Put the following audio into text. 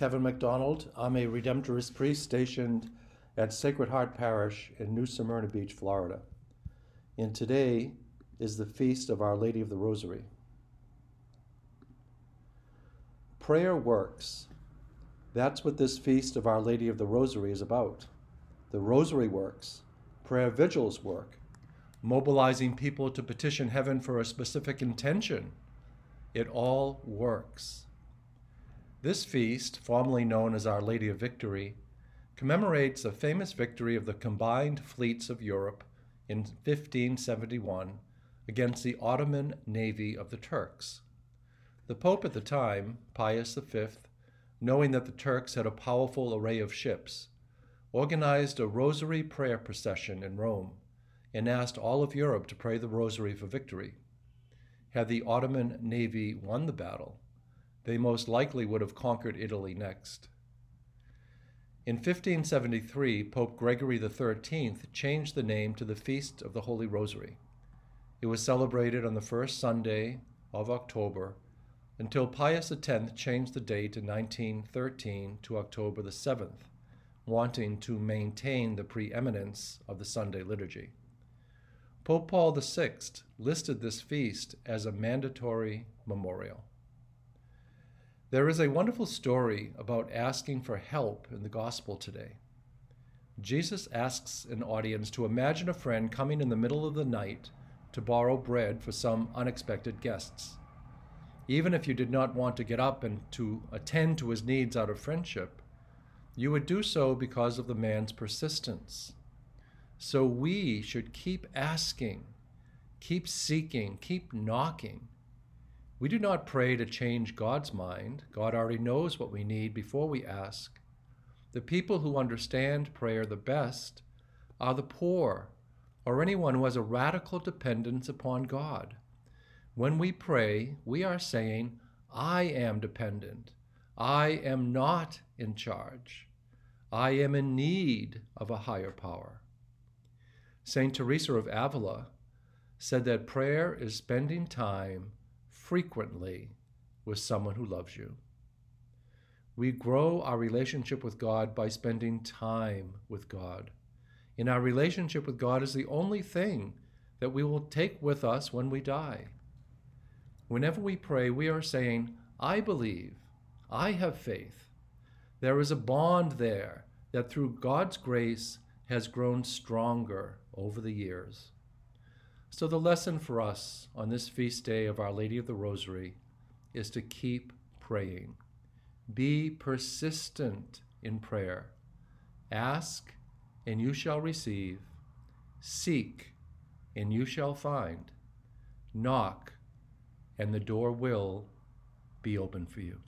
Kevin McDonald. I'm a Redemptorist priest stationed at Sacred Heart Parish in New Smyrna Beach, Florida. And today is the feast of Our Lady of the Rosary. Prayer works. That's what this feast of Our Lady of the Rosary is about. The Rosary works. Prayer vigils work. Mobilizing people to petition heaven for a specific intention. It all works. This feast, formerly known as Our Lady of Victory, commemorates a famous victory of the combined fleets of Europe in 1571 against the Ottoman navy of the Turks. The Pope at the time, Pius V, knowing that the Turks had a powerful array of ships, organized a rosary prayer procession in Rome and asked all of Europe to pray the rosary for victory. Had the Ottoman navy won the battle, they most likely would have conquered Italy next. In 1573, Pope Gregory XIII changed the name to the Feast of the Holy Rosary. It was celebrated on the first Sunday of October until Pius X changed the date in 1913 to October the 7th, wanting to maintain the preeminence of the Sunday liturgy. Pope Paul VI listed this feast as a mandatory memorial. There is a wonderful story about asking for help in the gospel today. Jesus asks an audience to imagine a friend coming in the middle of the night to borrow bread for some unexpected guests. Even if you did not want to get up and to attend to his needs out of friendship, you would do so because of the man's persistence. So we should keep asking, keep seeking, keep knocking we do not pray to change God's mind. God already knows what we need before we ask. The people who understand prayer the best are the poor or anyone who has a radical dependence upon God. When we pray, we are saying, I am dependent. I am not in charge. I am in need of a higher power. St. Teresa of Avila said that prayer is spending time frequently with someone who loves you. We grow our relationship with God by spending time with God. And our relationship with God is the only thing that we will take with us when we die. Whenever we pray, we are saying, I believe, I have faith. There is a bond there that through God's grace has grown stronger over the years. So, the lesson for us on this feast day of Our Lady of the Rosary is to keep praying. Be persistent in prayer. Ask, and you shall receive. Seek, and you shall find. Knock, and the door will be open for you.